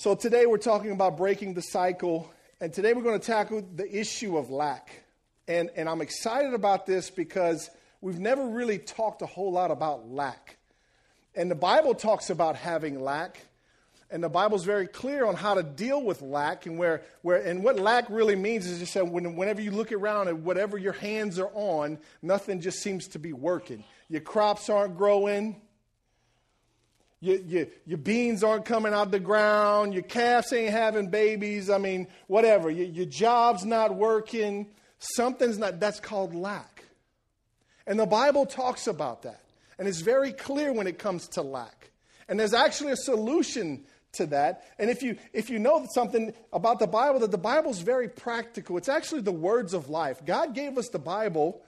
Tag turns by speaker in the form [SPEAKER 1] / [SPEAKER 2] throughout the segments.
[SPEAKER 1] So today we're talking about breaking the cycle, and today we're going to tackle the issue of lack. And, and I'm excited about this because we've never really talked a whole lot about lack. And the Bible talks about having lack, and the Bible's very clear on how to deal with lack and where, where and what lack really means is just that when, whenever you look around and whatever your hands are on, nothing just seems to be working. Your crops aren't growing, your, your, your beans aren't coming out the ground. Your calves ain't having babies. I mean, whatever. Your, your job's not working. Something's not. That's called lack. And the Bible talks about that. And it's very clear when it comes to lack. And there's actually a solution to that. And if you, if you know something about the Bible, that the Bible's very practical, it's actually the words of life. God gave us the Bible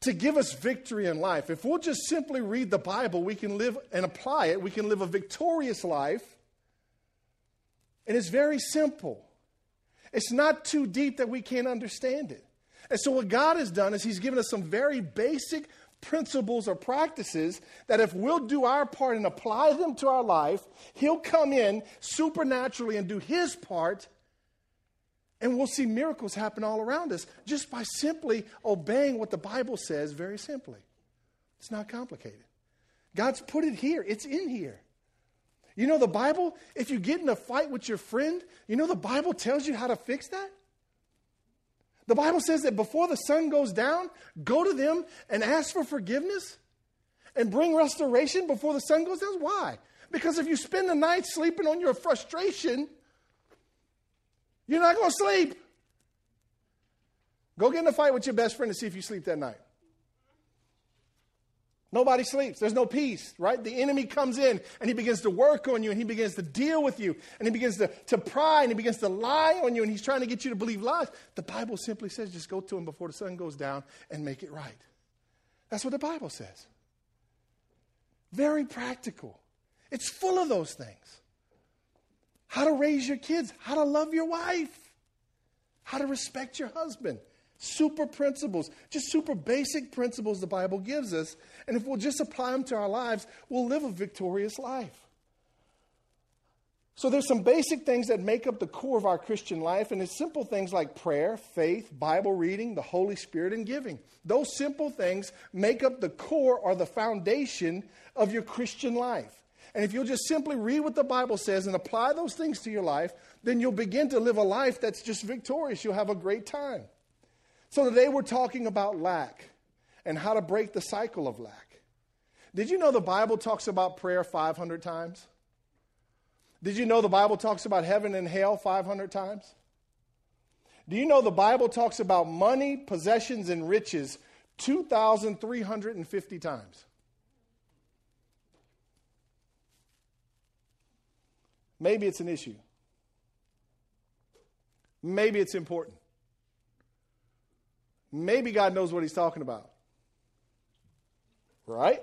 [SPEAKER 1] to give us victory in life. If we'll just simply read the Bible, we can live and apply it. We can live a victorious life. And it's very simple. It's not too deep that we can't understand it. And so, what God has done is He's given us some very basic principles or practices that if we'll do our part and apply them to our life, He'll come in supernaturally and do His part and we'll see miracles happen all around us just by simply obeying what the Bible says very simply. It's not complicated. God's put it here, it's in here. You know, the Bible, if you get in a fight with your friend, you know, the Bible tells you how to fix that. The Bible says that before the sun goes down, go to them and ask for forgiveness and bring restoration before the sun goes down. Why? Because if you spend the night sleeping on your frustration, you're not going to sleep. Go get in a fight with your best friend and see if you sleep that night. Nobody sleeps. There's no peace, right? The enemy comes in and he begins to work on you and he begins to deal with you and he begins to, to pry and he begins to lie on you and he's trying to get you to believe lies. The Bible simply says just go to him before the sun goes down and make it right. That's what the Bible says. Very practical. It's full of those things how to raise your kids, how to love your wife, how to respect your husband. Super principles, just super basic principles the Bible gives us. And if we'll just apply them to our lives, we'll live a victorious life. So there's some basic things that make up the core of our Christian life, and it's simple things like prayer, faith, Bible reading, the Holy Spirit, and giving. Those simple things make up the core or the foundation of your Christian life. And if you'll just simply read what the Bible says and apply those things to your life, then you'll begin to live a life that's just victorious. You'll have a great time. So today we're talking about lack and how to break the cycle of lack. Did you know the Bible talks about prayer 500 times? Did you know the Bible talks about heaven and hell 500 times? Do you know the Bible talks about money, possessions, and riches 2,350 times? Maybe it's an issue. Maybe it's important. Maybe God knows what He's talking about. Right?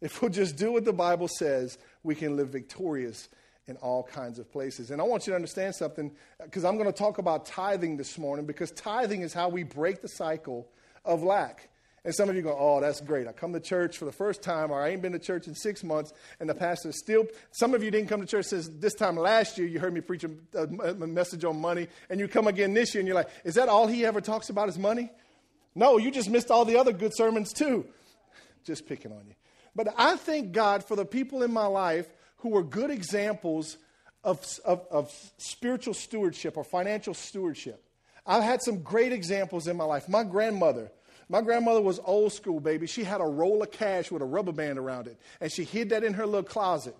[SPEAKER 1] If we'll just do what the Bible says, we can live victorious in all kinds of places. And I want you to understand something because I'm going to talk about tithing this morning because tithing is how we break the cycle of lack. And some of you go, oh, that's great. I come to church for the first time, or I ain't been to church in six months, and the pastor still. Some of you didn't come to church since this time last year. You heard me preach a, a message on money, and you come again this year, and you're like, is that all he ever talks about is money? No, you just missed all the other good sermons too. Just picking on you. But I thank God for the people in my life who were good examples of, of, of spiritual stewardship or financial stewardship. I've had some great examples in my life. My grandmother my grandmother was old school, baby. She had a roll of cash with a rubber band around it, and she hid that in her little closet.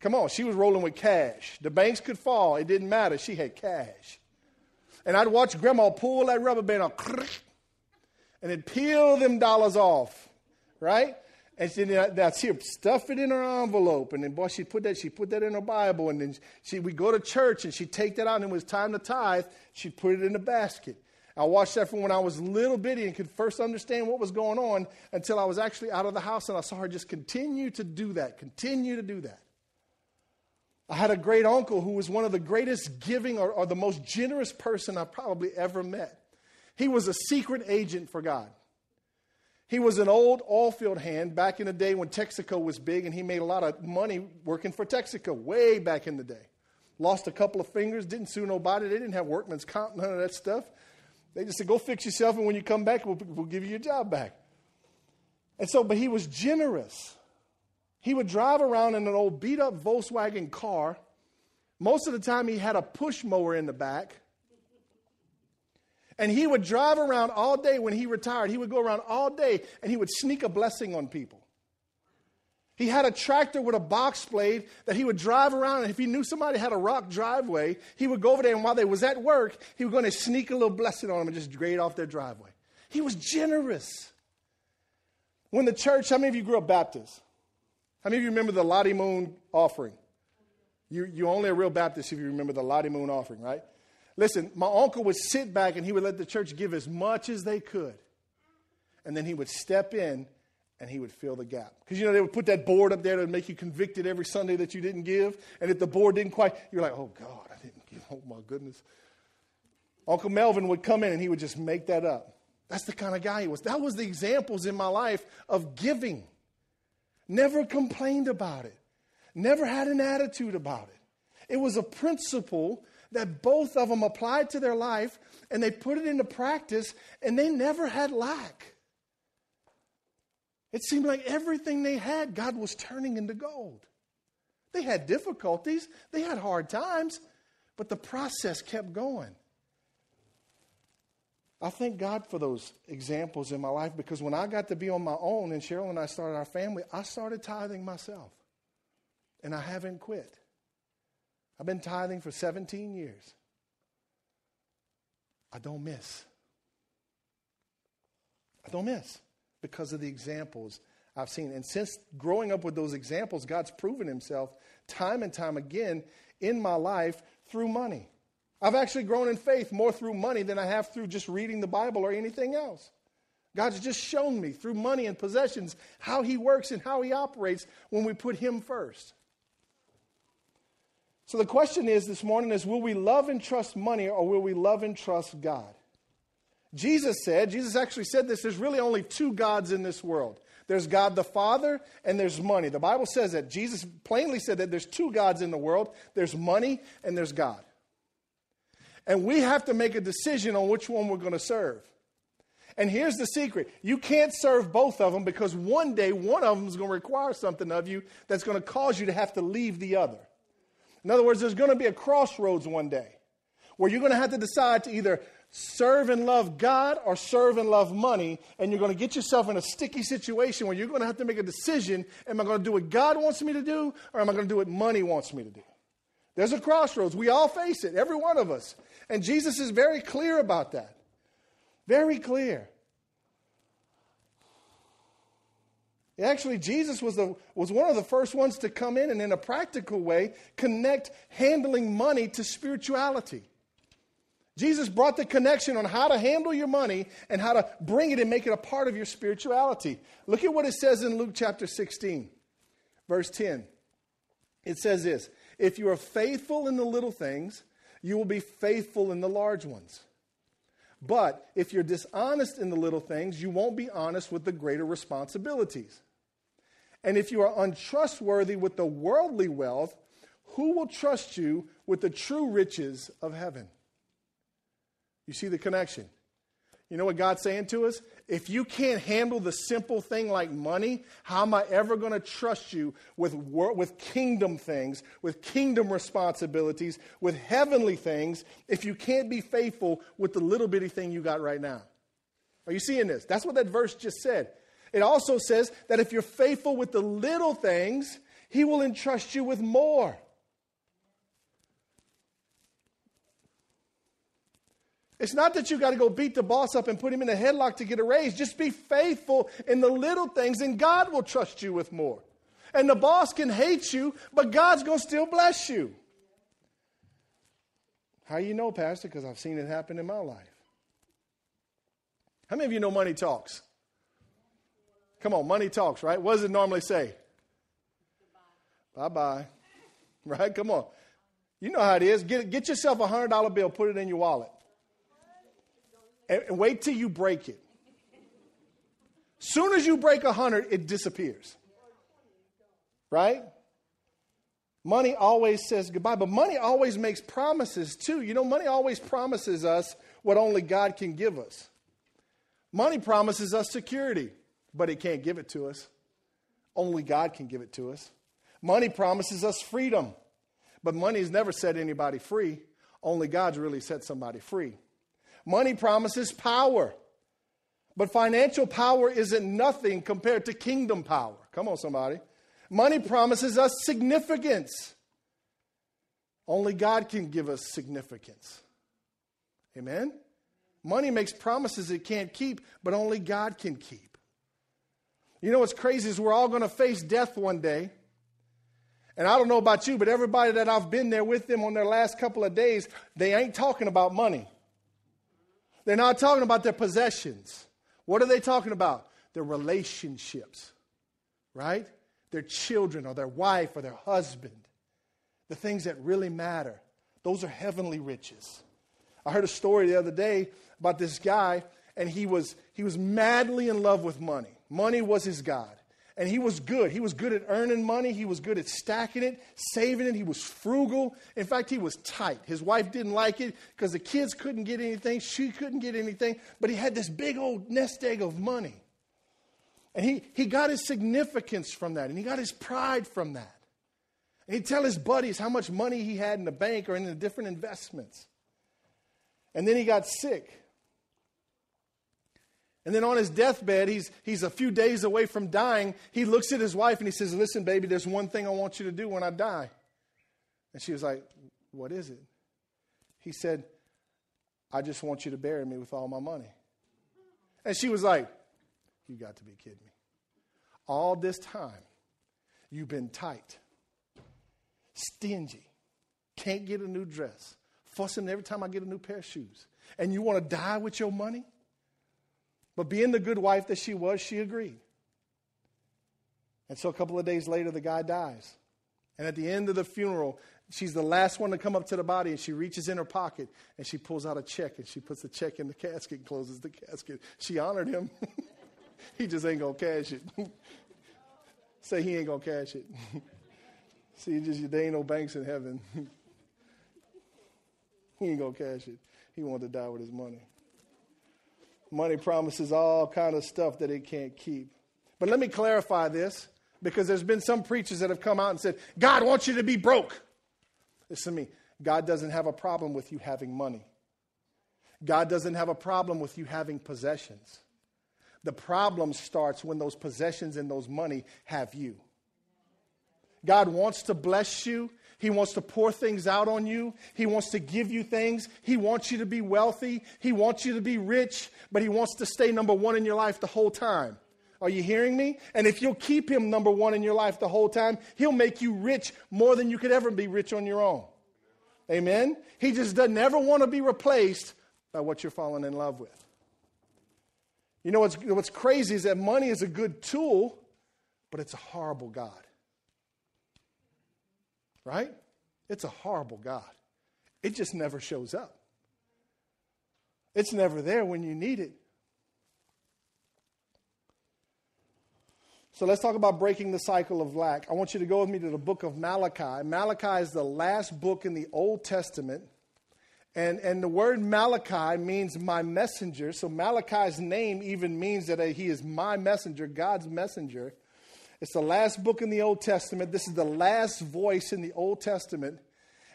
[SPEAKER 1] Come on, she was rolling with cash. The banks could fall, it didn't matter. She had cash. And I'd watch grandma pull that rubber band off, and then peel them dollars off, right? And she, I'd see her stuff it in her envelope. And then, boy, she put that, she put that in her Bible. And then she, we go to church and she'd take that out. And it was time to tithe, she'd put it in the basket. I watched that from when I was little bitty and could first understand what was going on until I was actually out of the house and I saw her just continue to do that, continue to do that. I had a great uncle who was one of the greatest giving or, or the most generous person I've probably ever met. He was a secret agent for God. He was an old oil field hand back in the day when Texaco was big, and he made a lot of money working for Texaco way back in the day. Lost a couple of fingers, didn't sue nobody. They didn't have workman's comp, none of that stuff. They just said, go fix yourself, and when you come back, we'll, we'll give you your job back. And so, but he was generous. He would drive around in an old beat up Volkswagen car. Most of the time, he had a push mower in the back. And he would drive around all day when he retired. He would go around all day and he would sneak a blessing on people. He had a tractor with a box blade that he would drive around, and if he knew somebody had a rock driveway, he would go over there, and while they was at work, he was going to sneak a little blessing on them and just grade off their driveway. He was generous. When the church, how many of you grew up Baptist? How many of you remember the Lottie Moon offering? You, you're only a real Baptist if you remember the Lottie Moon offering, right? Listen, my uncle would sit back and he would let the church give as much as they could. And then he would step in and he would fill the gap. Because, you know, they would put that board up there to make you convicted every Sunday that you didn't give. And if the board didn't quite, you're like, oh, God, I didn't give. Oh, my goodness. Uncle Melvin would come in and he would just make that up. That's the kind of guy he was. That was the examples in my life of giving. Never complained about it, never had an attitude about it. It was a principle that both of them applied to their life and they put it into practice and they never had lack. It seemed like everything they had, God was turning into gold. They had difficulties, they had hard times, but the process kept going. I thank God for those examples in my life because when I got to be on my own and Cheryl and I started our family, I started tithing myself. And I haven't quit. I've been tithing for 17 years. I don't miss. I don't miss because of the examples I've seen. And since growing up with those examples, God's proven himself time and time again in my life through money. I've actually grown in faith more through money than I have through just reading the Bible or anything else. God's just shown me through money and possessions how He works and how He operates when we put Him first. So the question is this morning is will we love and trust money or will we love and trust God? Jesus said, Jesus actually said this, there's really only two gods in this world. There's God the Father and there's money. The Bible says that. Jesus plainly said that there's two gods in the world there's money and there's God. And we have to make a decision on which one we're going to serve. And here's the secret you can't serve both of them because one day one of them is going to require something of you that's going to cause you to have to leave the other. In other words, there's going to be a crossroads one day where you're going to have to decide to either serve and love God or serve and love money, and you're going to get yourself in a sticky situation where you're going to have to make a decision am I going to do what God wants me to do, or am I going to do what money wants me to do? There's a crossroads. We all face it, every one of us. And Jesus is very clear about that. Very clear. Actually, Jesus was, the, was one of the first ones to come in and, in a practical way, connect handling money to spirituality. Jesus brought the connection on how to handle your money and how to bring it and make it a part of your spirituality. Look at what it says in Luke chapter 16, verse 10. It says this If you are faithful in the little things, you will be faithful in the large ones. But if you're dishonest in the little things, you won't be honest with the greater responsibilities. And if you are untrustworthy with the worldly wealth, who will trust you with the true riches of heaven? You see the connection. You know what God's saying to us? If you can't handle the simple thing like money, how am I ever going to trust you with, with kingdom things, with kingdom responsibilities, with heavenly things, if you can't be faithful with the little bitty thing you got right now? Are you seeing this? That's what that verse just said. It also says that if you're faithful with the little things, He will entrust you with more. It's not that you got to go beat the boss up and put him in a headlock to get a raise. Just be faithful in the little things, and God will trust you with more. And the boss can hate you, but God's going to still bless you. How you know, Pastor? Because I've seen it happen in my life. How many of you know money talks? Come on, money talks, right? What does it normally say? Bye bye. Right? Come on. You know how it is. Get, get yourself a $100 bill, put it in your wallet and wait till you break it. Soon as you break 100, it disappears. Right? Money always says goodbye, but money always makes promises too. You know, money always promises us what only God can give us. Money promises us security, but it can't give it to us. Only God can give it to us. Money promises us freedom, but money has never set anybody free. Only God's really set somebody free. Money promises power, but financial power isn't nothing compared to kingdom power. Come on, somebody. Money promises us significance. Only God can give us significance. Amen? Money makes promises it can't keep, but only God can keep. You know what's crazy is we're all going to face death one day. And I don't know about you, but everybody that I've been there with them on their last couple of days, they ain't talking about money. They're not talking about their possessions. What are they talking about? Their relationships, right? their children or their wife or their husband, the things that really matter. Those are heavenly riches. I heard a story the other day about this guy, and he was, he was madly in love with money. Money was his God. And he was good. He was good at earning money. He was good at stacking it, saving it. He was frugal. In fact, he was tight. His wife didn't like it because the kids couldn't get anything. She couldn't get anything. But he had this big old nest egg of money. And he, he got his significance from that, and he got his pride from that. And he'd tell his buddies how much money he had in the bank or in the different investments. And then he got sick. And then on his deathbed, he's, he's a few days away from dying. He looks at his wife and he says, Listen, baby, there's one thing I want you to do when I die. And she was like, What is it? He said, I just want you to bury me with all my money. And she was like, you got to be kidding me. All this time, you've been tight, stingy, can't get a new dress, fussing every time I get a new pair of shoes. And you want to die with your money? But being the good wife that she was, she agreed. And so a couple of days later, the guy dies. And at the end of the funeral, she's the last one to come up to the body, and she reaches in her pocket and she pulls out a check and she puts the check in the casket and closes the casket. She honored him. he just ain't gonna cash it. Say he ain't gonna cash it. See, just there ain't no banks in heaven. he ain't gonna cash it. He wanted to die with his money. Money promises all kind of stuff that it can't keep. But let me clarify this because there's been some preachers that have come out and said, God wants you to be broke. Listen to me. God doesn't have a problem with you having money. God doesn't have a problem with you having possessions. The problem starts when those possessions and those money have you. God wants to bless you. He wants to pour things out on you. He wants to give you things. He wants you to be wealthy. He wants you to be rich, but He wants to stay number one in your life the whole time. Are you hearing me? And if you'll keep Him number one in your life the whole time, He'll make you rich more than you could ever be rich on your own. Amen? He just doesn't ever want to be replaced by what you're falling in love with. You know what's, what's crazy is that money is a good tool, but it's a horrible God. Right? It's a horrible God. It just never shows up. It's never there when you need it. So let's talk about breaking the cycle of lack. I want you to go with me to the book of Malachi. Malachi is the last book in the Old Testament and, and the word Malachi means my messenger. So Malachi's name even means that he is my messenger, God's messenger. It's the last book in the Old Testament. This is the last voice in the Old Testament.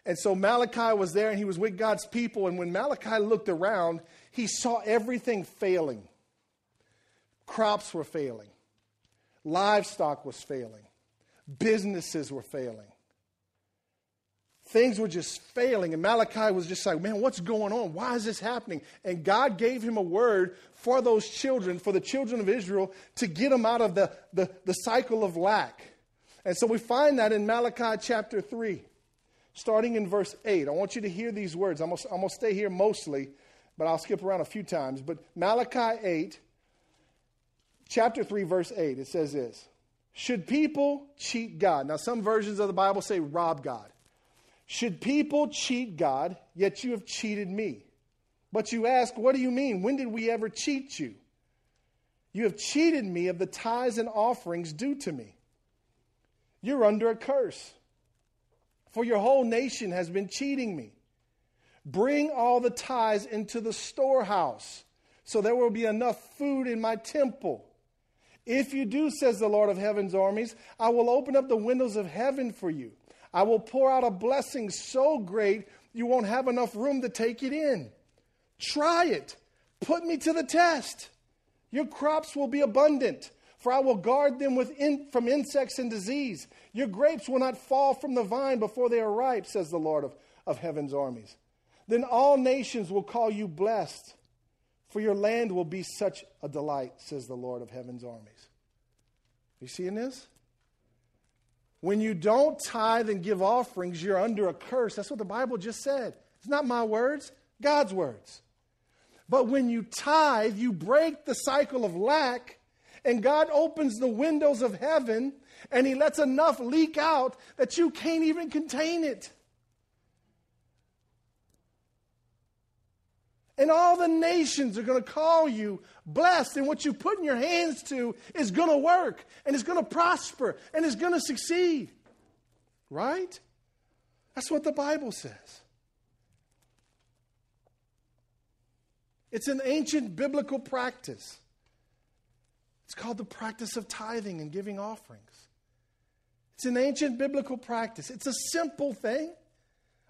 [SPEAKER 1] And so Malachi was there and he was with God's people. And when Malachi looked around, he saw everything failing. Crops were failing, livestock was failing, businesses were failing things were just failing. And Malachi was just like, man, what's going on? Why is this happening? And God gave him a word for those children, for the children of Israel, to get them out of the, the, the cycle of lack. And so we find that in Malachi chapter 3, starting in verse 8. I want you to hear these words. I'm going to stay here mostly, but I'll skip around a few times. But Malachi 8, chapter 3, verse 8, it says this Should people cheat God? Now, some versions of the Bible say rob God. Should people cheat God, yet you have cheated me? But you ask, what do you mean? When did we ever cheat you? You have cheated me of the tithes and offerings due to me. You're under a curse, for your whole nation has been cheating me. Bring all the tithes into the storehouse, so there will be enough food in my temple. If you do, says the Lord of heaven's armies, I will open up the windows of heaven for you. I will pour out a blessing so great you won't have enough room to take it in. Try it. Put me to the test. Your crops will be abundant, for I will guard them in, from insects and disease. Your grapes will not fall from the vine before they are ripe, says the Lord of, of heaven's armies. Then all nations will call you blessed, for your land will be such a delight, says the Lord of heaven's armies. You seeing this? When you don't tithe and give offerings, you're under a curse. That's what the Bible just said. It's not my words, God's words. But when you tithe, you break the cycle of lack, and God opens the windows of heaven and He lets enough leak out that you can't even contain it. And all the nations are going to call you blessed, and what you put in your hands to is going to work, and it's going to prosper, and it's going to succeed. Right? That's what the Bible says. It's an ancient biblical practice. It's called the practice of tithing and giving offerings. It's an ancient biblical practice. It's a simple thing.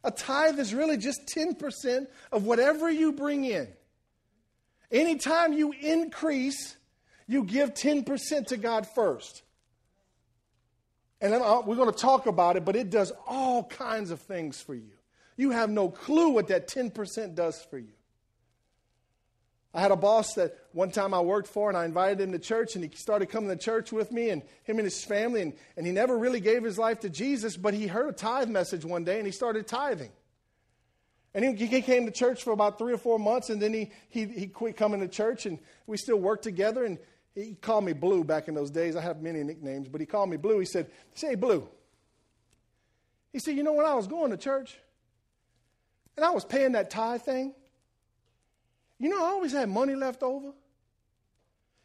[SPEAKER 1] A tithe is really just 10% of whatever you bring in. Anytime you increase, you give 10% to God first. And we're going to talk about it, but it does all kinds of things for you. You have no clue what that 10% does for you. I had a boss that one time I worked for, and I invited him to church, and he started coming to church with me, and him and his family, and, and he never really gave his life to Jesus, but he heard a tithe message one day, and he started tithing. And he, he came to church for about three or four months, and then he, he, he quit coming to church, and we still worked together, and he called me Blue back in those days. I have many nicknames, but he called me Blue. He said, Say, Blue. He said, You know, when I was going to church, and I was paying that tithe thing, you know, I always had money left over.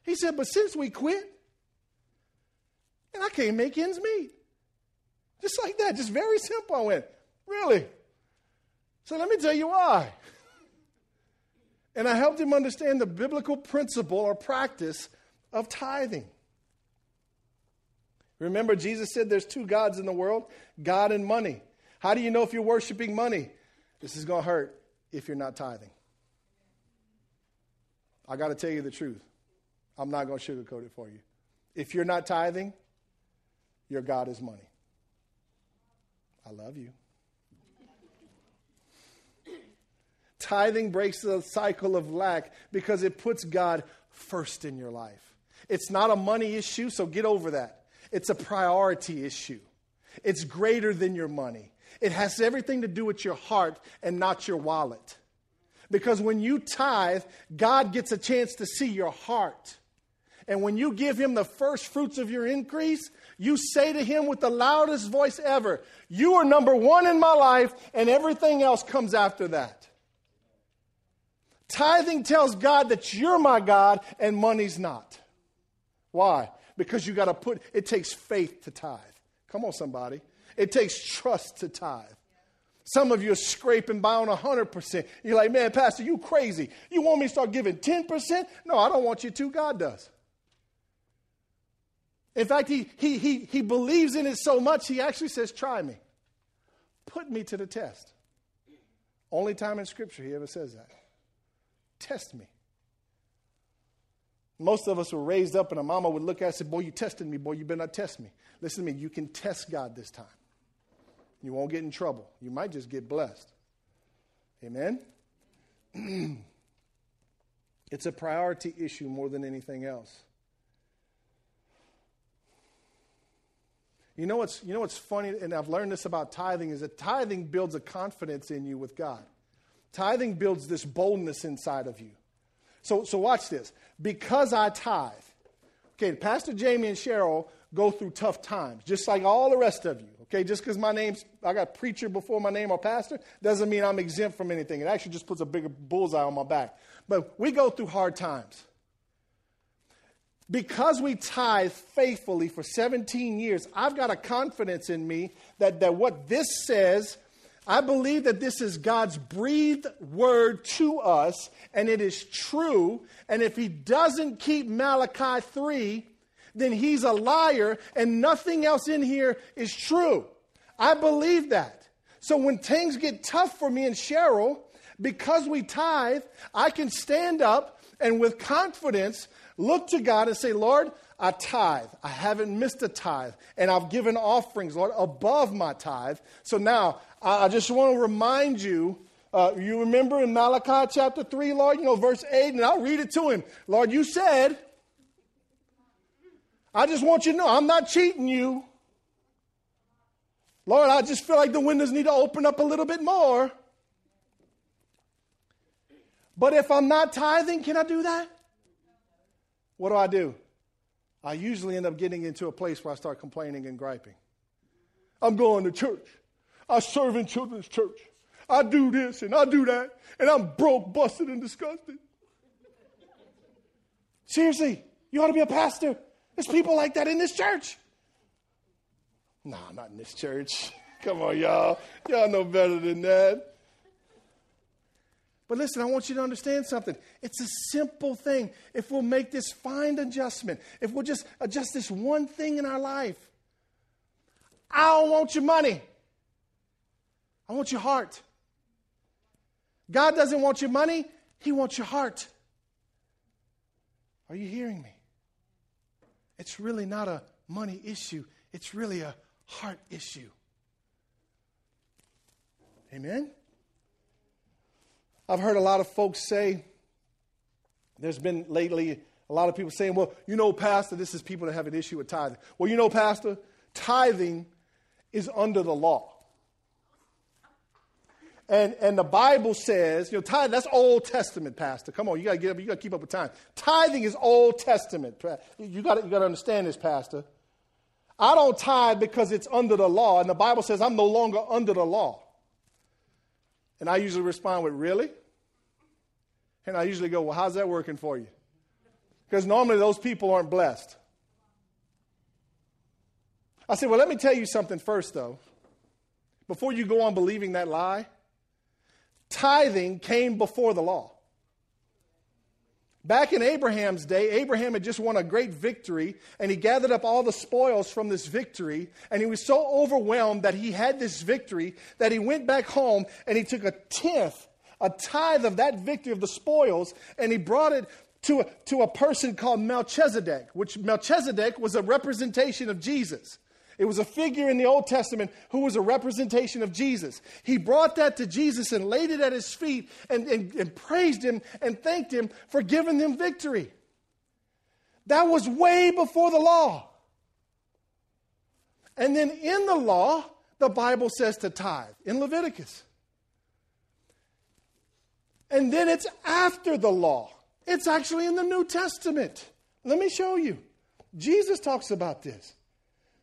[SPEAKER 1] He said, But since we quit, and I can't make ends meet. Just like that, just very simple. I went, Really? So let me tell you why. And I helped him understand the biblical principle or practice of tithing. Remember, Jesus said there's two gods in the world God and money. How do you know if you're worshiping money? This is going to hurt if you're not tithing. I got to tell you the truth. I'm not going to sugarcoat it for you. If you're not tithing, your God is money. I love you. Tithing breaks the cycle of lack because it puts God first in your life. It's not a money issue, so get over that. It's a priority issue. It's greater than your money. It has everything to do with your heart and not your wallet. Because when you tithe, God gets a chance to see your heart. And when you give Him the first fruits of your increase, you say to Him with the loudest voice ever, You are number one in my life, and everything else comes after that. Tithing tells God that you're my God and money's not. Why? Because you got to put, it takes faith to tithe. Come on, somebody. It takes trust to tithe. Some of you are scraping by on 100%. You're like, man, Pastor, you crazy. You want me to start giving 10%? No, I don't want you to. God does. In fact, he, he, he, he believes in it so much, he actually says, try me. Put me to the test. Only time in Scripture he ever says that. Test me. Most of us were raised up, and a mama would look at us and say, Boy, you tested me. Boy, you better not test me. Listen to me. You can test God this time. You won't get in trouble. You might just get blessed. Amen? it's a priority issue more than anything else. You know what's you know what's funny, and I've learned this about tithing, is that tithing builds a confidence in you with God. Tithing builds this boldness inside of you. So so watch this. Because I tithe, okay, Pastor Jamie and Cheryl go through tough times, just like all the rest of you. Okay, just because my name's, I got preacher before my name or pastor, doesn't mean I'm exempt from anything. It actually just puts a bigger bullseye on my back. But we go through hard times. because we tithe faithfully for 17 years, I've got a confidence in me that, that what this says, I believe that this is God's breathed word to us, and it is true. And if He doesn't keep Malachi 3, then He's a liar, and nothing else in here is true. I believe that. So when things get tough for me and Cheryl, because we tithe, I can stand up and with confidence look to God and say, Lord, I tithe. I haven't missed a tithe. And I've given offerings, Lord, above my tithe. So now I just want to remind you. Uh, you remember in Malachi chapter 3, Lord, you know, verse 8, and I'll read it to him. Lord, you said, I just want you to know I'm not cheating you. Lord, I just feel like the windows need to open up a little bit more. But if I'm not tithing, can I do that? What do I do? I usually end up getting into a place where I start complaining and griping. I'm going to church. I serve in children's church. I do this and I do that, and I'm broke, busted, and disgusted. Seriously, you ought to be a pastor. There's people like that in this church. Nah, not in this church. Come on, y'all. Y'all know better than that. But listen, I want you to understand something. It's a simple thing. If we'll make this fine adjustment, if we'll just adjust this one thing in our life, I don't want your money. I want your heart. God doesn't want your money, He wants your heart. Are you hearing me? It's really not a money issue, it's really a heart issue. Amen? I've heard a lot of folks say, there's been lately a lot of people saying, well, you know, Pastor, this is people that have an issue with tithing. Well, you know, Pastor, tithing is under the law. And, and the Bible says, you know, that's Old Testament, Pastor. Come on, you gotta get up, you gotta keep up with time. Tithing is Old Testament. You gotta, you gotta understand this, Pastor. I don't tithe because it's under the law, and the Bible says I'm no longer under the law. And I usually respond with, Really? And I usually go, Well, how's that working for you? Because normally those people aren't blessed. I said, Well, let me tell you something first, though. Before you go on believing that lie, tithing came before the law. Back in Abraham's day, Abraham had just won a great victory, and he gathered up all the spoils from this victory. And he was so overwhelmed that he had this victory that he went back home and he took a tenth, a tithe of that victory of the spoils, and he brought it to a, to a person called Melchizedek, which Melchizedek was a representation of Jesus. It was a figure in the Old Testament who was a representation of Jesus. He brought that to Jesus and laid it at his feet and, and, and praised him and thanked him for giving them victory. That was way before the law. And then in the law, the Bible says to tithe in Leviticus. And then it's after the law. It's actually in the New Testament. Let me show you. Jesus talks about this.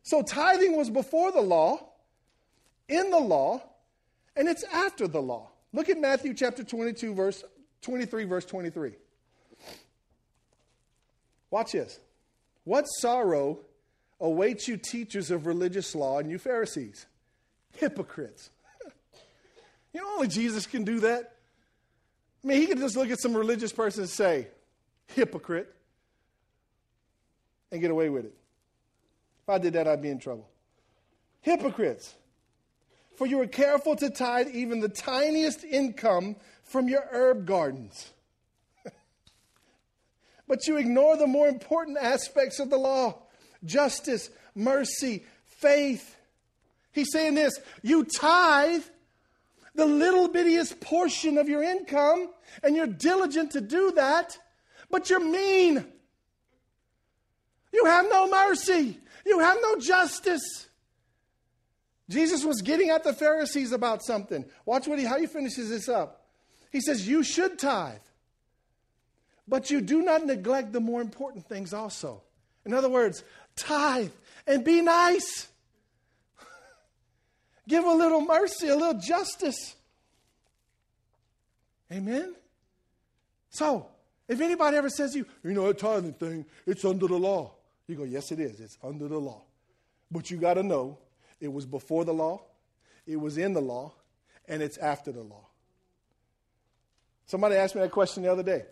[SPEAKER 1] So tithing was before the law, in the law, and it's after the law. Look at Matthew chapter 22, verse 23, verse 23. Watch this. What sorrow awaits you, teachers of religious law, and you Pharisees? Hypocrites. you know, only Jesus can do that. I mean, he could just look at some religious person and say, hypocrite, and get away with it. If I did that, I'd be in trouble. Hypocrites. For you are careful to tithe even the tiniest income from your herb gardens. but you ignore the more important aspects of the law justice, mercy, faith. He's saying this you tithe the little bittiest portion of your income, and you're diligent to do that, but you're mean. You have no mercy. You have no justice. Jesus was getting at the Pharisees about something. Watch what he, how he finishes this up. He says, You should tithe, but you do not neglect the more important things also. In other words, tithe and be nice. Give a little mercy, a little justice. Amen? So, If anybody ever says to you, you know, that tithing thing, it's under the law. You go, yes, it is. It's under the law. But you got to know it was before the law, it was in the law, and it's after the law. Somebody asked me that question the other day.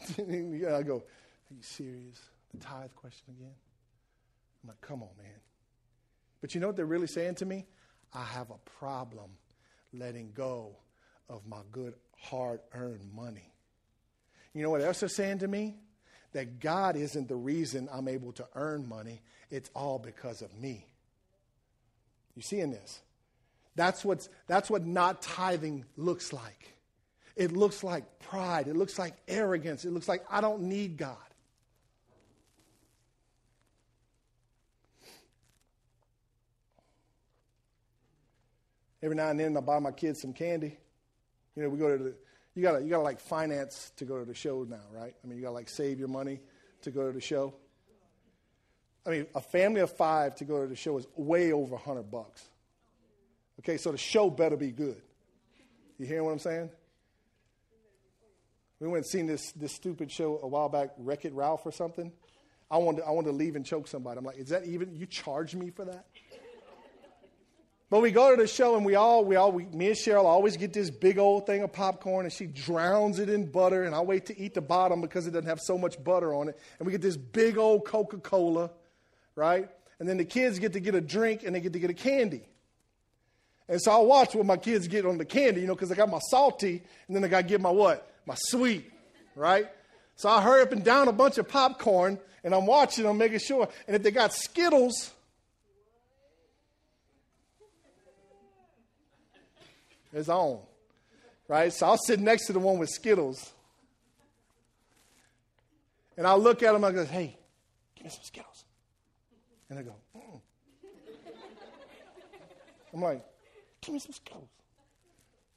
[SPEAKER 1] I go, Are you serious? The tithe question again? I'm like, Come on, man. But you know what they're really saying to me? I have a problem letting go of my good, hard earned money. You know what else they're saying to me? That God isn't the reason I'm able to earn money, it's all because of me. You seeing this? That's, what's, that's what not tithing looks like. It looks like pride. It looks like arrogance. It looks like I don't need God. Every now and then I buy my kids some candy. You know, we go to the you gotta you gotta like finance to go to the show now, right? I mean you gotta like save your money to go to the show. I mean, a family of five to go to the show is way over hundred bucks. Okay, so the show better be good. You hearing what I'm saying? We went and seen this, this stupid show a while back, Wreck It Ralph or something. I wanted, I wanted to leave and choke somebody. I'm like, is that even, you charge me for that? But we go to the show and we all, we all, we, me and Cheryl always get this big old thing of popcorn and she drowns it in butter and I wait to eat the bottom because it doesn't have so much butter on it. And we get this big old Coca Cola, right? And then the kids get to get a drink and they get to get a candy. And so I watch what my kids get on the candy, you know, because I got my salty and then I got to get my what? my sweet, right? So I hurry up and down a bunch of popcorn and I'm watching them, making sure. And if they got Skittles, it's on, right? So I'll sit next to the one with Skittles. And I'll look at them, I go, hey, give me some Skittles. And they go, mm. I'm like, give me some Skittles.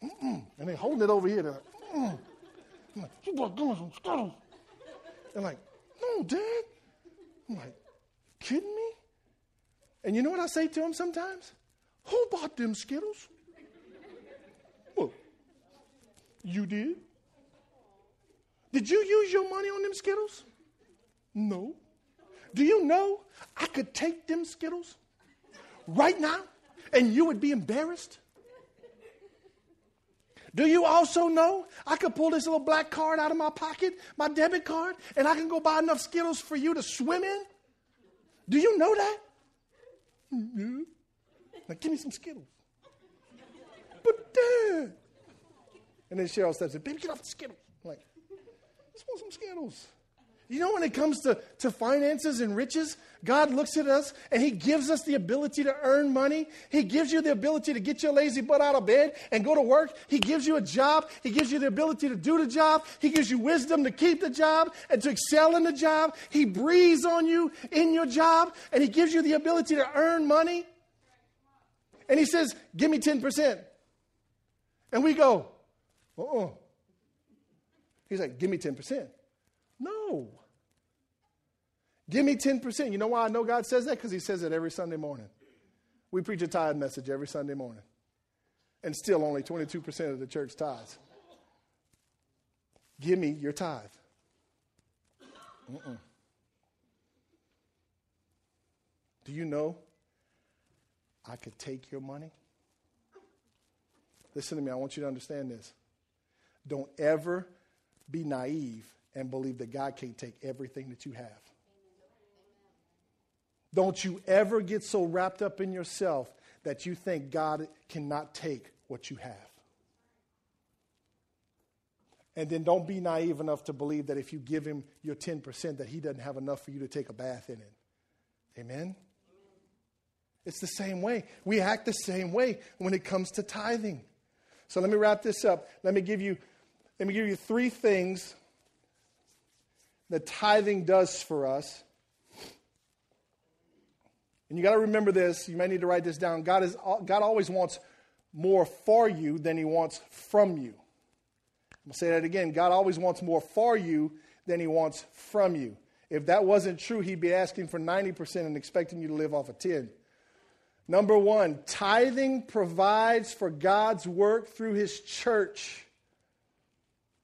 [SPEAKER 1] Mm-mm. And they holding it over here. They're like, mm. I'm like, you bought doing some Skittles. They're like, no, Dad. I'm like, kidding me? And you know what I say to them sometimes? Who bought them Skittles? Well, you did. Did you use your money on them Skittles? No. Do you know I could take them Skittles right now and you would be embarrassed? Do you also know I could pull this little black card out of my pocket, my debit card, and I can go buy enough Skittles for you to swim in? Do you know that? Yeah. Now give me some Skittles. But dad. And then Cheryl steps in, baby, get off the Skittles. I'm like, I want some Skittles. You know, when it comes to, to finances and riches, God looks at us and He gives us the ability to earn money. He gives you the ability to get your lazy butt out of bed and go to work. He gives you a job. He gives you the ability to do the job. He gives you wisdom to keep the job and to excel in the job. He breathes on you in your job and He gives you the ability to earn money. And He says, Give me 10%. And we go, Uh uh He's like, Give me 10%. No. Give me 10%. You know why I know God says that? Because He says it every Sunday morning. We preach a tithe message every Sunday morning. And still only 22% of the church tithes. Give me your tithe. Uh-uh. Do you know I could take your money? Listen to me, I want you to understand this. Don't ever be naive and believe that God can't take everything that you have. Don't you ever get so wrapped up in yourself that you think God cannot take what you have. And then don't be naive enough to believe that if you give him your 10%, that he doesn't have enough for you to take a bath in it. Amen? It's the same way. We act the same way when it comes to tithing. So let me wrap this up. Let me give you, let me give you three things that tithing does for us. And you got to remember this. You may need to write this down. God, is, God always wants more for you than he wants from you. I'm going to say that again. God always wants more for you than he wants from you. If that wasn't true, he'd be asking for 90% and expecting you to live off of 10. Number one, tithing provides for God's work through his church.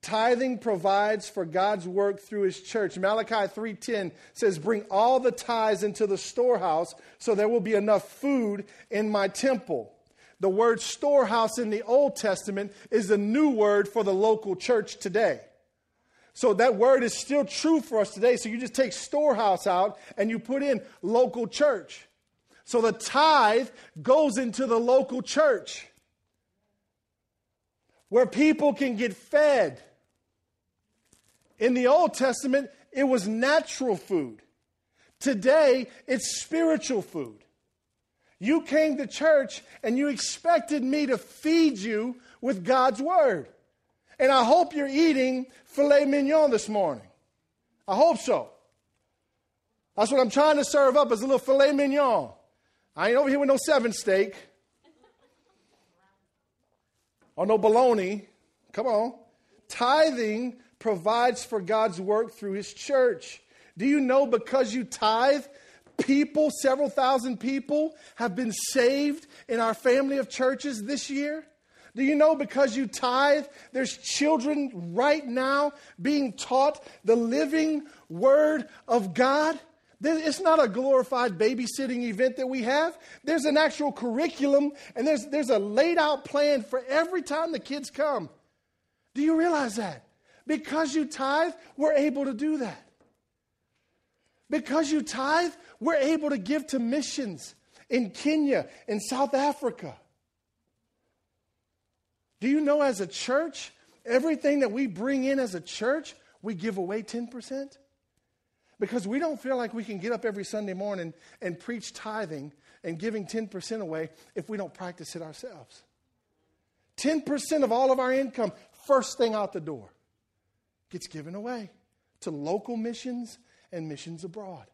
[SPEAKER 1] Tithing provides for God's work through his church. Malachi 3:10 says, "Bring all the tithes into the storehouse so there will be enough food in my temple." The word storehouse in the Old Testament is the new word for the local church today. So that word is still true for us today. So you just take storehouse out and you put in local church. So the tithe goes into the local church where people can get fed in the Old Testament, it was natural food. Today, it's spiritual food. You came to church and you expected me to feed you with God's word. And I hope you're eating filet mignon this morning. I hope so. That's what I'm trying to serve up is a little filet mignon. I ain't over here with no seven steak or no bologna. Come on. Tithing provides for God's work through his church. Do you know because you tithe, people, several thousand people, have been saved in our family of churches this year? Do you know because you tithe, there's children right now being taught the living word of God? It's not a glorified babysitting event that we have. There's an actual curriculum and there's, there's a laid out plan for every time the kids come. Do you realize that? Because you tithe, we're able to do that. Because you tithe, we're able to give to missions in Kenya, in South Africa. Do you know as a church, everything that we bring in as a church, we give away 10%? Because we don't feel like we can get up every Sunday morning and preach tithing and giving 10% away if we don't practice it ourselves. 10% of all of our income, first thing out the door gets given away to local missions and missions abroad.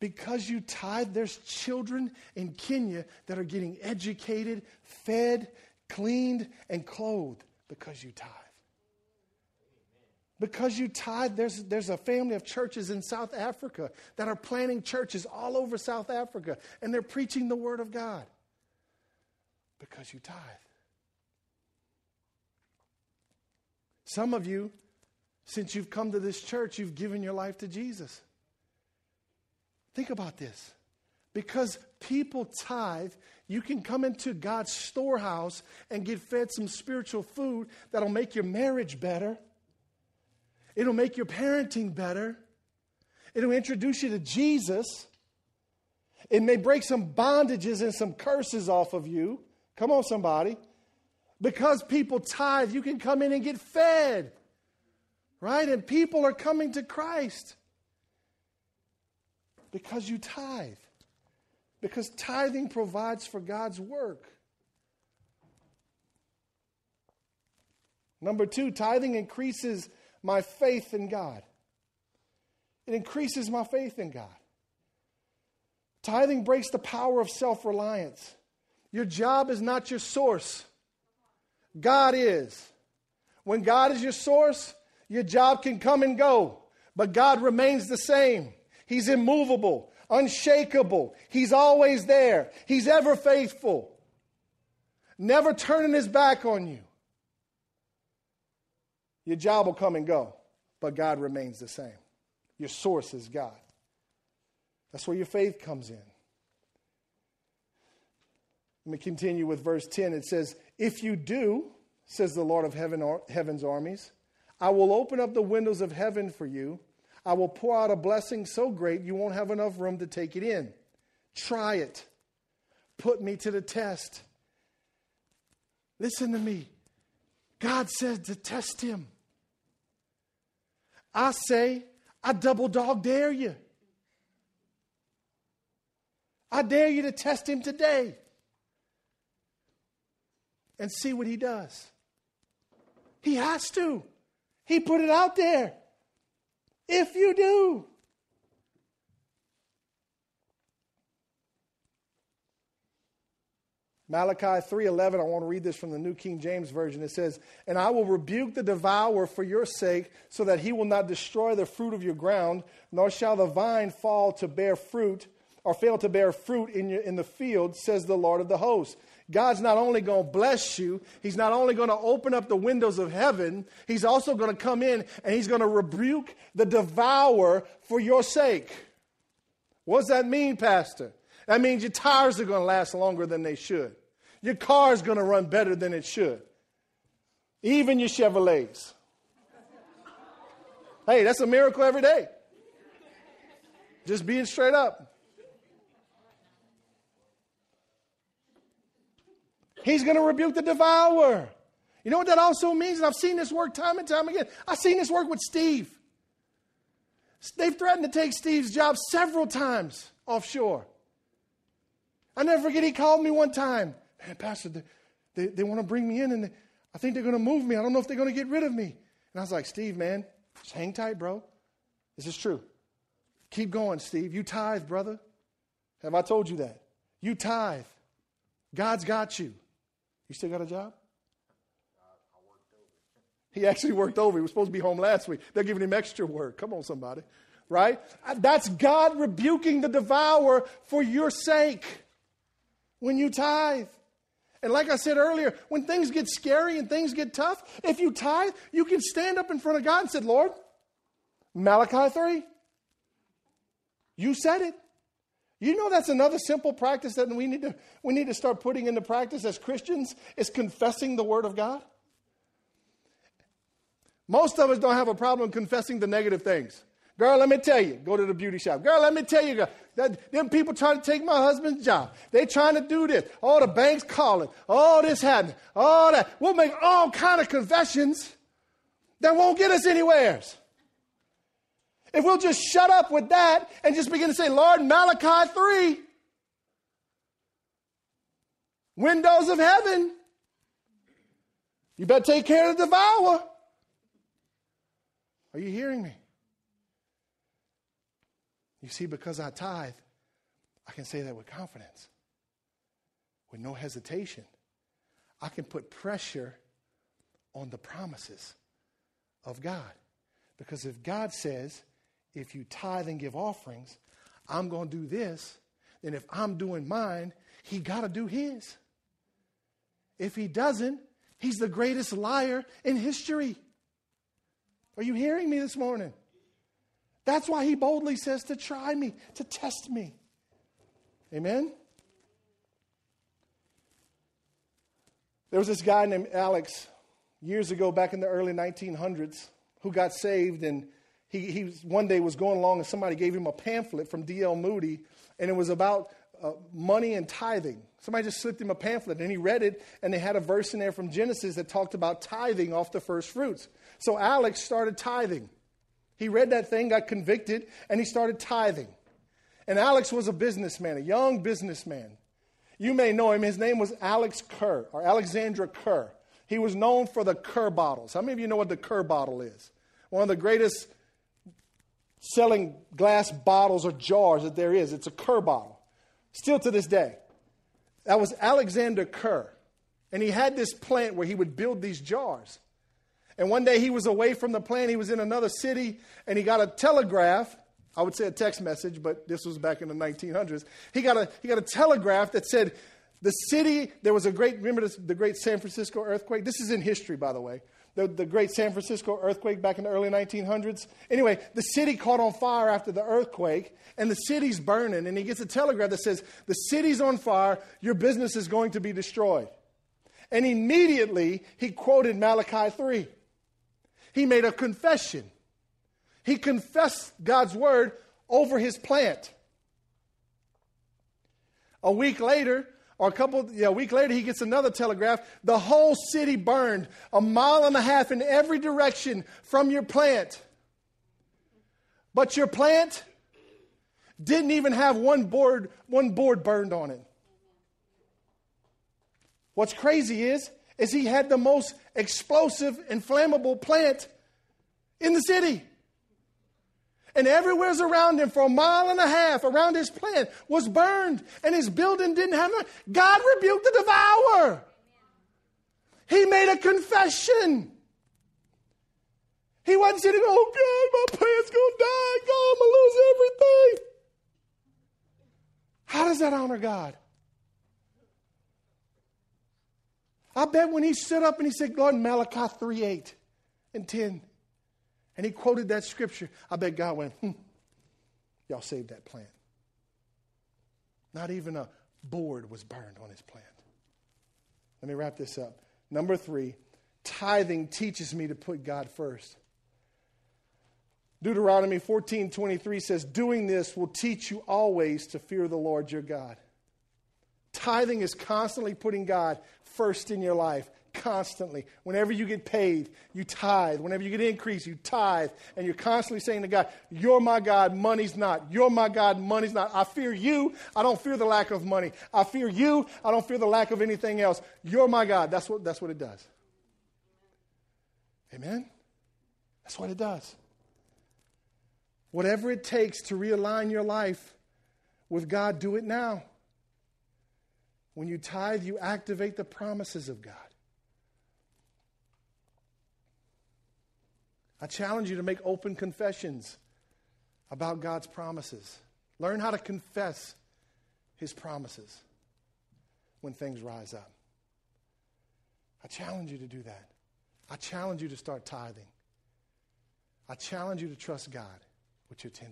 [SPEAKER 1] Because you tithe, there's children in Kenya that are getting educated, fed, cleaned, and clothed because you tithe. Because you tithe, there's, there's a family of churches in South Africa that are planting churches all over South Africa, and they're preaching the Word of God. Because you tithe. Some of you, since you've come to this church, you've given your life to Jesus. Think about this. Because people tithe, you can come into God's storehouse and get fed some spiritual food that'll make your marriage better. It'll make your parenting better. It'll introduce you to Jesus. It may break some bondages and some curses off of you. Come on, somebody. Because people tithe, you can come in and get fed. Right? And people are coming to Christ because you tithe. Because tithing provides for God's work. Number two, tithing increases my faith in God. It increases my faith in God. Tithing breaks the power of self reliance. Your job is not your source. God is. When God is your source, your job can come and go, but God remains the same. He's immovable, unshakable. He's always there. He's ever faithful, never turning his back on you. Your job will come and go, but God remains the same. Your source is God. That's where your faith comes in. Let me continue with verse 10. It says, If you do, says the Lord of heaven, heaven's armies, I will open up the windows of heaven for you. I will pour out a blessing so great you won't have enough room to take it in. Try it. Put me to the test. Listen to me. God says to test him. I say, I double dog dare you. I dare you to test him today and see what he does. He has to. He put it out there. If you do. Malachi 3:11 I want to read this from the New King James version it says and I will rebuke the devourer for your sake so that he will not destroy the fruit of your ground nor shall the vine fall to bear fruit or fail to bear fruit in, your, in the field says the Lord of the hosts God's not only going to bless you, He's not only going to open up the windows of heaven, He's also going to come in and He's going to rebuke the devourer for your sake. What does that mean, Pastor? That means your tires are going to last longer than they should. Your car is going to run better than it should. Even your Chevrolets. hey, that's a miracle every day. Just being straight up. He's going to rebuke the devourer. You know what that also means? And I've seen this work time and time again. I've seen this work with Steve. They've threatened to take Steve's job several times offshore. I never forget, he called me one time. Man, Pastor, they, they, they want to bring me in and they, I think they're going to move me. I don't know if they're going to get rid of me. And I was like, Steve, man, just hang tight, bro. This is true. Keep going, Steve. You tithe, brother. Have I told you that? You tithe. God's got you. You still got a job? He actually worked over. He was supposed to be home last week. They're giving him extra work. Come on, somebody. Right? Uh, that's God rebuking the devourer for your sake when you tithe. And like I said earlier, when things get scary and things get tough, if you tithe, you can stand up in front of God and say, Lord, Malachi 3, you said it. You know that's another simple practice that we need to we need to start putting into practice as Christians is confessing the word of God. Most of us don't have a problem confessing the negative things. Girl, let me tell you, go to the beauty shop. Girl, let me tell you, girl, that them people trying to take my husband's job. They trying to do this. All the banks calling. All this happening. All that. We'll make all kind of confessions that won't get us anywheres. If we'll just shut up with that and just begin to say, Lord, Malachi 3, windows of heaven, you better take care of the devourer. Are you hearing me? You see, because I tithe, I can say that with confidence, with no hesitation. I can put pressure on the promises of God. Because if God says, if you tithe and give offerings, I'm going to do this. Then if I'm doing mine, he got to do his. If he doesn't, he's the greatest liar in history. Are you hearing me this morning? That's why he boldly says to try me, to test me. Amen? There was this guy named Alex years ago, back in the early 1900s, who got saved and he, he one day was going along and somebody gave him a pamphlet from D.L. Moody, and it was about uh, money and tithing. Somebody just slipped him a pamphlet, and he read it, and they had a verse in there from Genesis that talked about tithing off the first fruits. So Alex started tithing. He read that thing, got convicted, and he started tithing. And Alex was a businessman, a young businessman. You may know him. His name was Alex Kerr, or Alexander Kerr. He was known for the Kerr bottles. How many of you know what the Kerr bottle is? One of the greatest selling glass bottles or jars that there is. It's a Kerr bottle. Still to this day. That was Alexander Kerr. And he had this plant where he would build these jars. And one day he was away from the plant. He was in another city and he got a telegraph. I would say a text message, but this was back in the 1900s. He got a, he got a telegraph that said, the city, there was a great, remember this, the great San Francisco earthquake? This is in history, by the way the, the great San Francisco earthquake back in the early 1900s. Anyway, the city caught on fire after the earthquake, and the city's burning. And he gets a telegram that says, The city's on fire, your business is going to be destroyed. And immediately he quoted Malachi 3. He made a confession. He confessed God's word over his plant. A week later, or a couple, yeah, a week later, he gets another telegraph. The whole city burned a mile and a half in every direction from your plant. But your plant didn't even have one board, one board burned on it. What's crazy is, is he had the most explosive, inflammable plant in the city and everywhere's around him for a mile and a half around his plant was burned and his building didn't have no, God rebuked the devourer. He made a confession. He wasn't sitting, oh God, my plant's gonna die. God, I'm gonna lose everything. How does that honor God? I bet when he stood up and he said, Lord, Malachi 3 8 and 10, and he quoted that scripture, I bet God went, hmm, y'all saved that plant. Not even a board was burned on his plant. Let me wrap this up. Number three, tithing teaches me to put God first. Deuteronomy 14 23 says, Doing this will teach you always to fear the Lord your God. Tithing is constantly putting God first in your life. Constantly. Whenever you get paid, you tithe. Whenever you get increase, you tithe. And you're constantly saying to God, You're my God, money's not. You're my God, money's not. I fear you. I don't fear the lack of money. I fear you. I don't fear the lack of anything else. You're my God. That's what, that's what it does. Amen? That's what it does. Whatever it takes to realign your life with God, do it now. When you tithe, you activate the promises of God. I challenge you to make open confessions about God's promises. Learn how to confess His promises when things rise up. I challenge you to do that. I challenge you to start tithing. I challenge you to trust God with your 10%.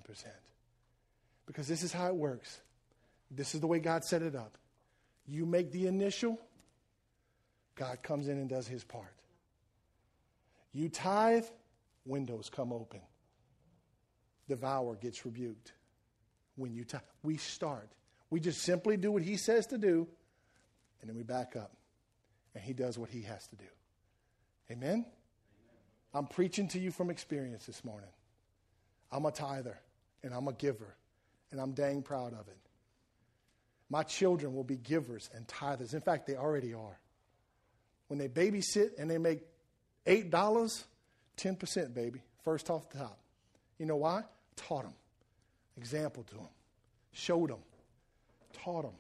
[SPEAKER 1] Because this is how it works. This is the way God set it up. You make the initial, God comes in and does his part. You tithe, windows come open. Devour gets rebuked. When you tithe, we start. We just simply do what he says to do, and then we back up. And he does what he has to do. Amen? Amen? I'm preaching to you from experience this morning. I'm a tither and I'm a giver, and I'm dang proud of it. My children will be givers and tithers. In fact, they already are. When they babysit and they make $8, 10%, baby, first off the top. You know why? Taught them, example to them, showed them, taught them.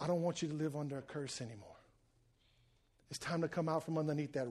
[SPEAKER 1] I don't want you to live under a curse anymore. It's time to come out from underneath that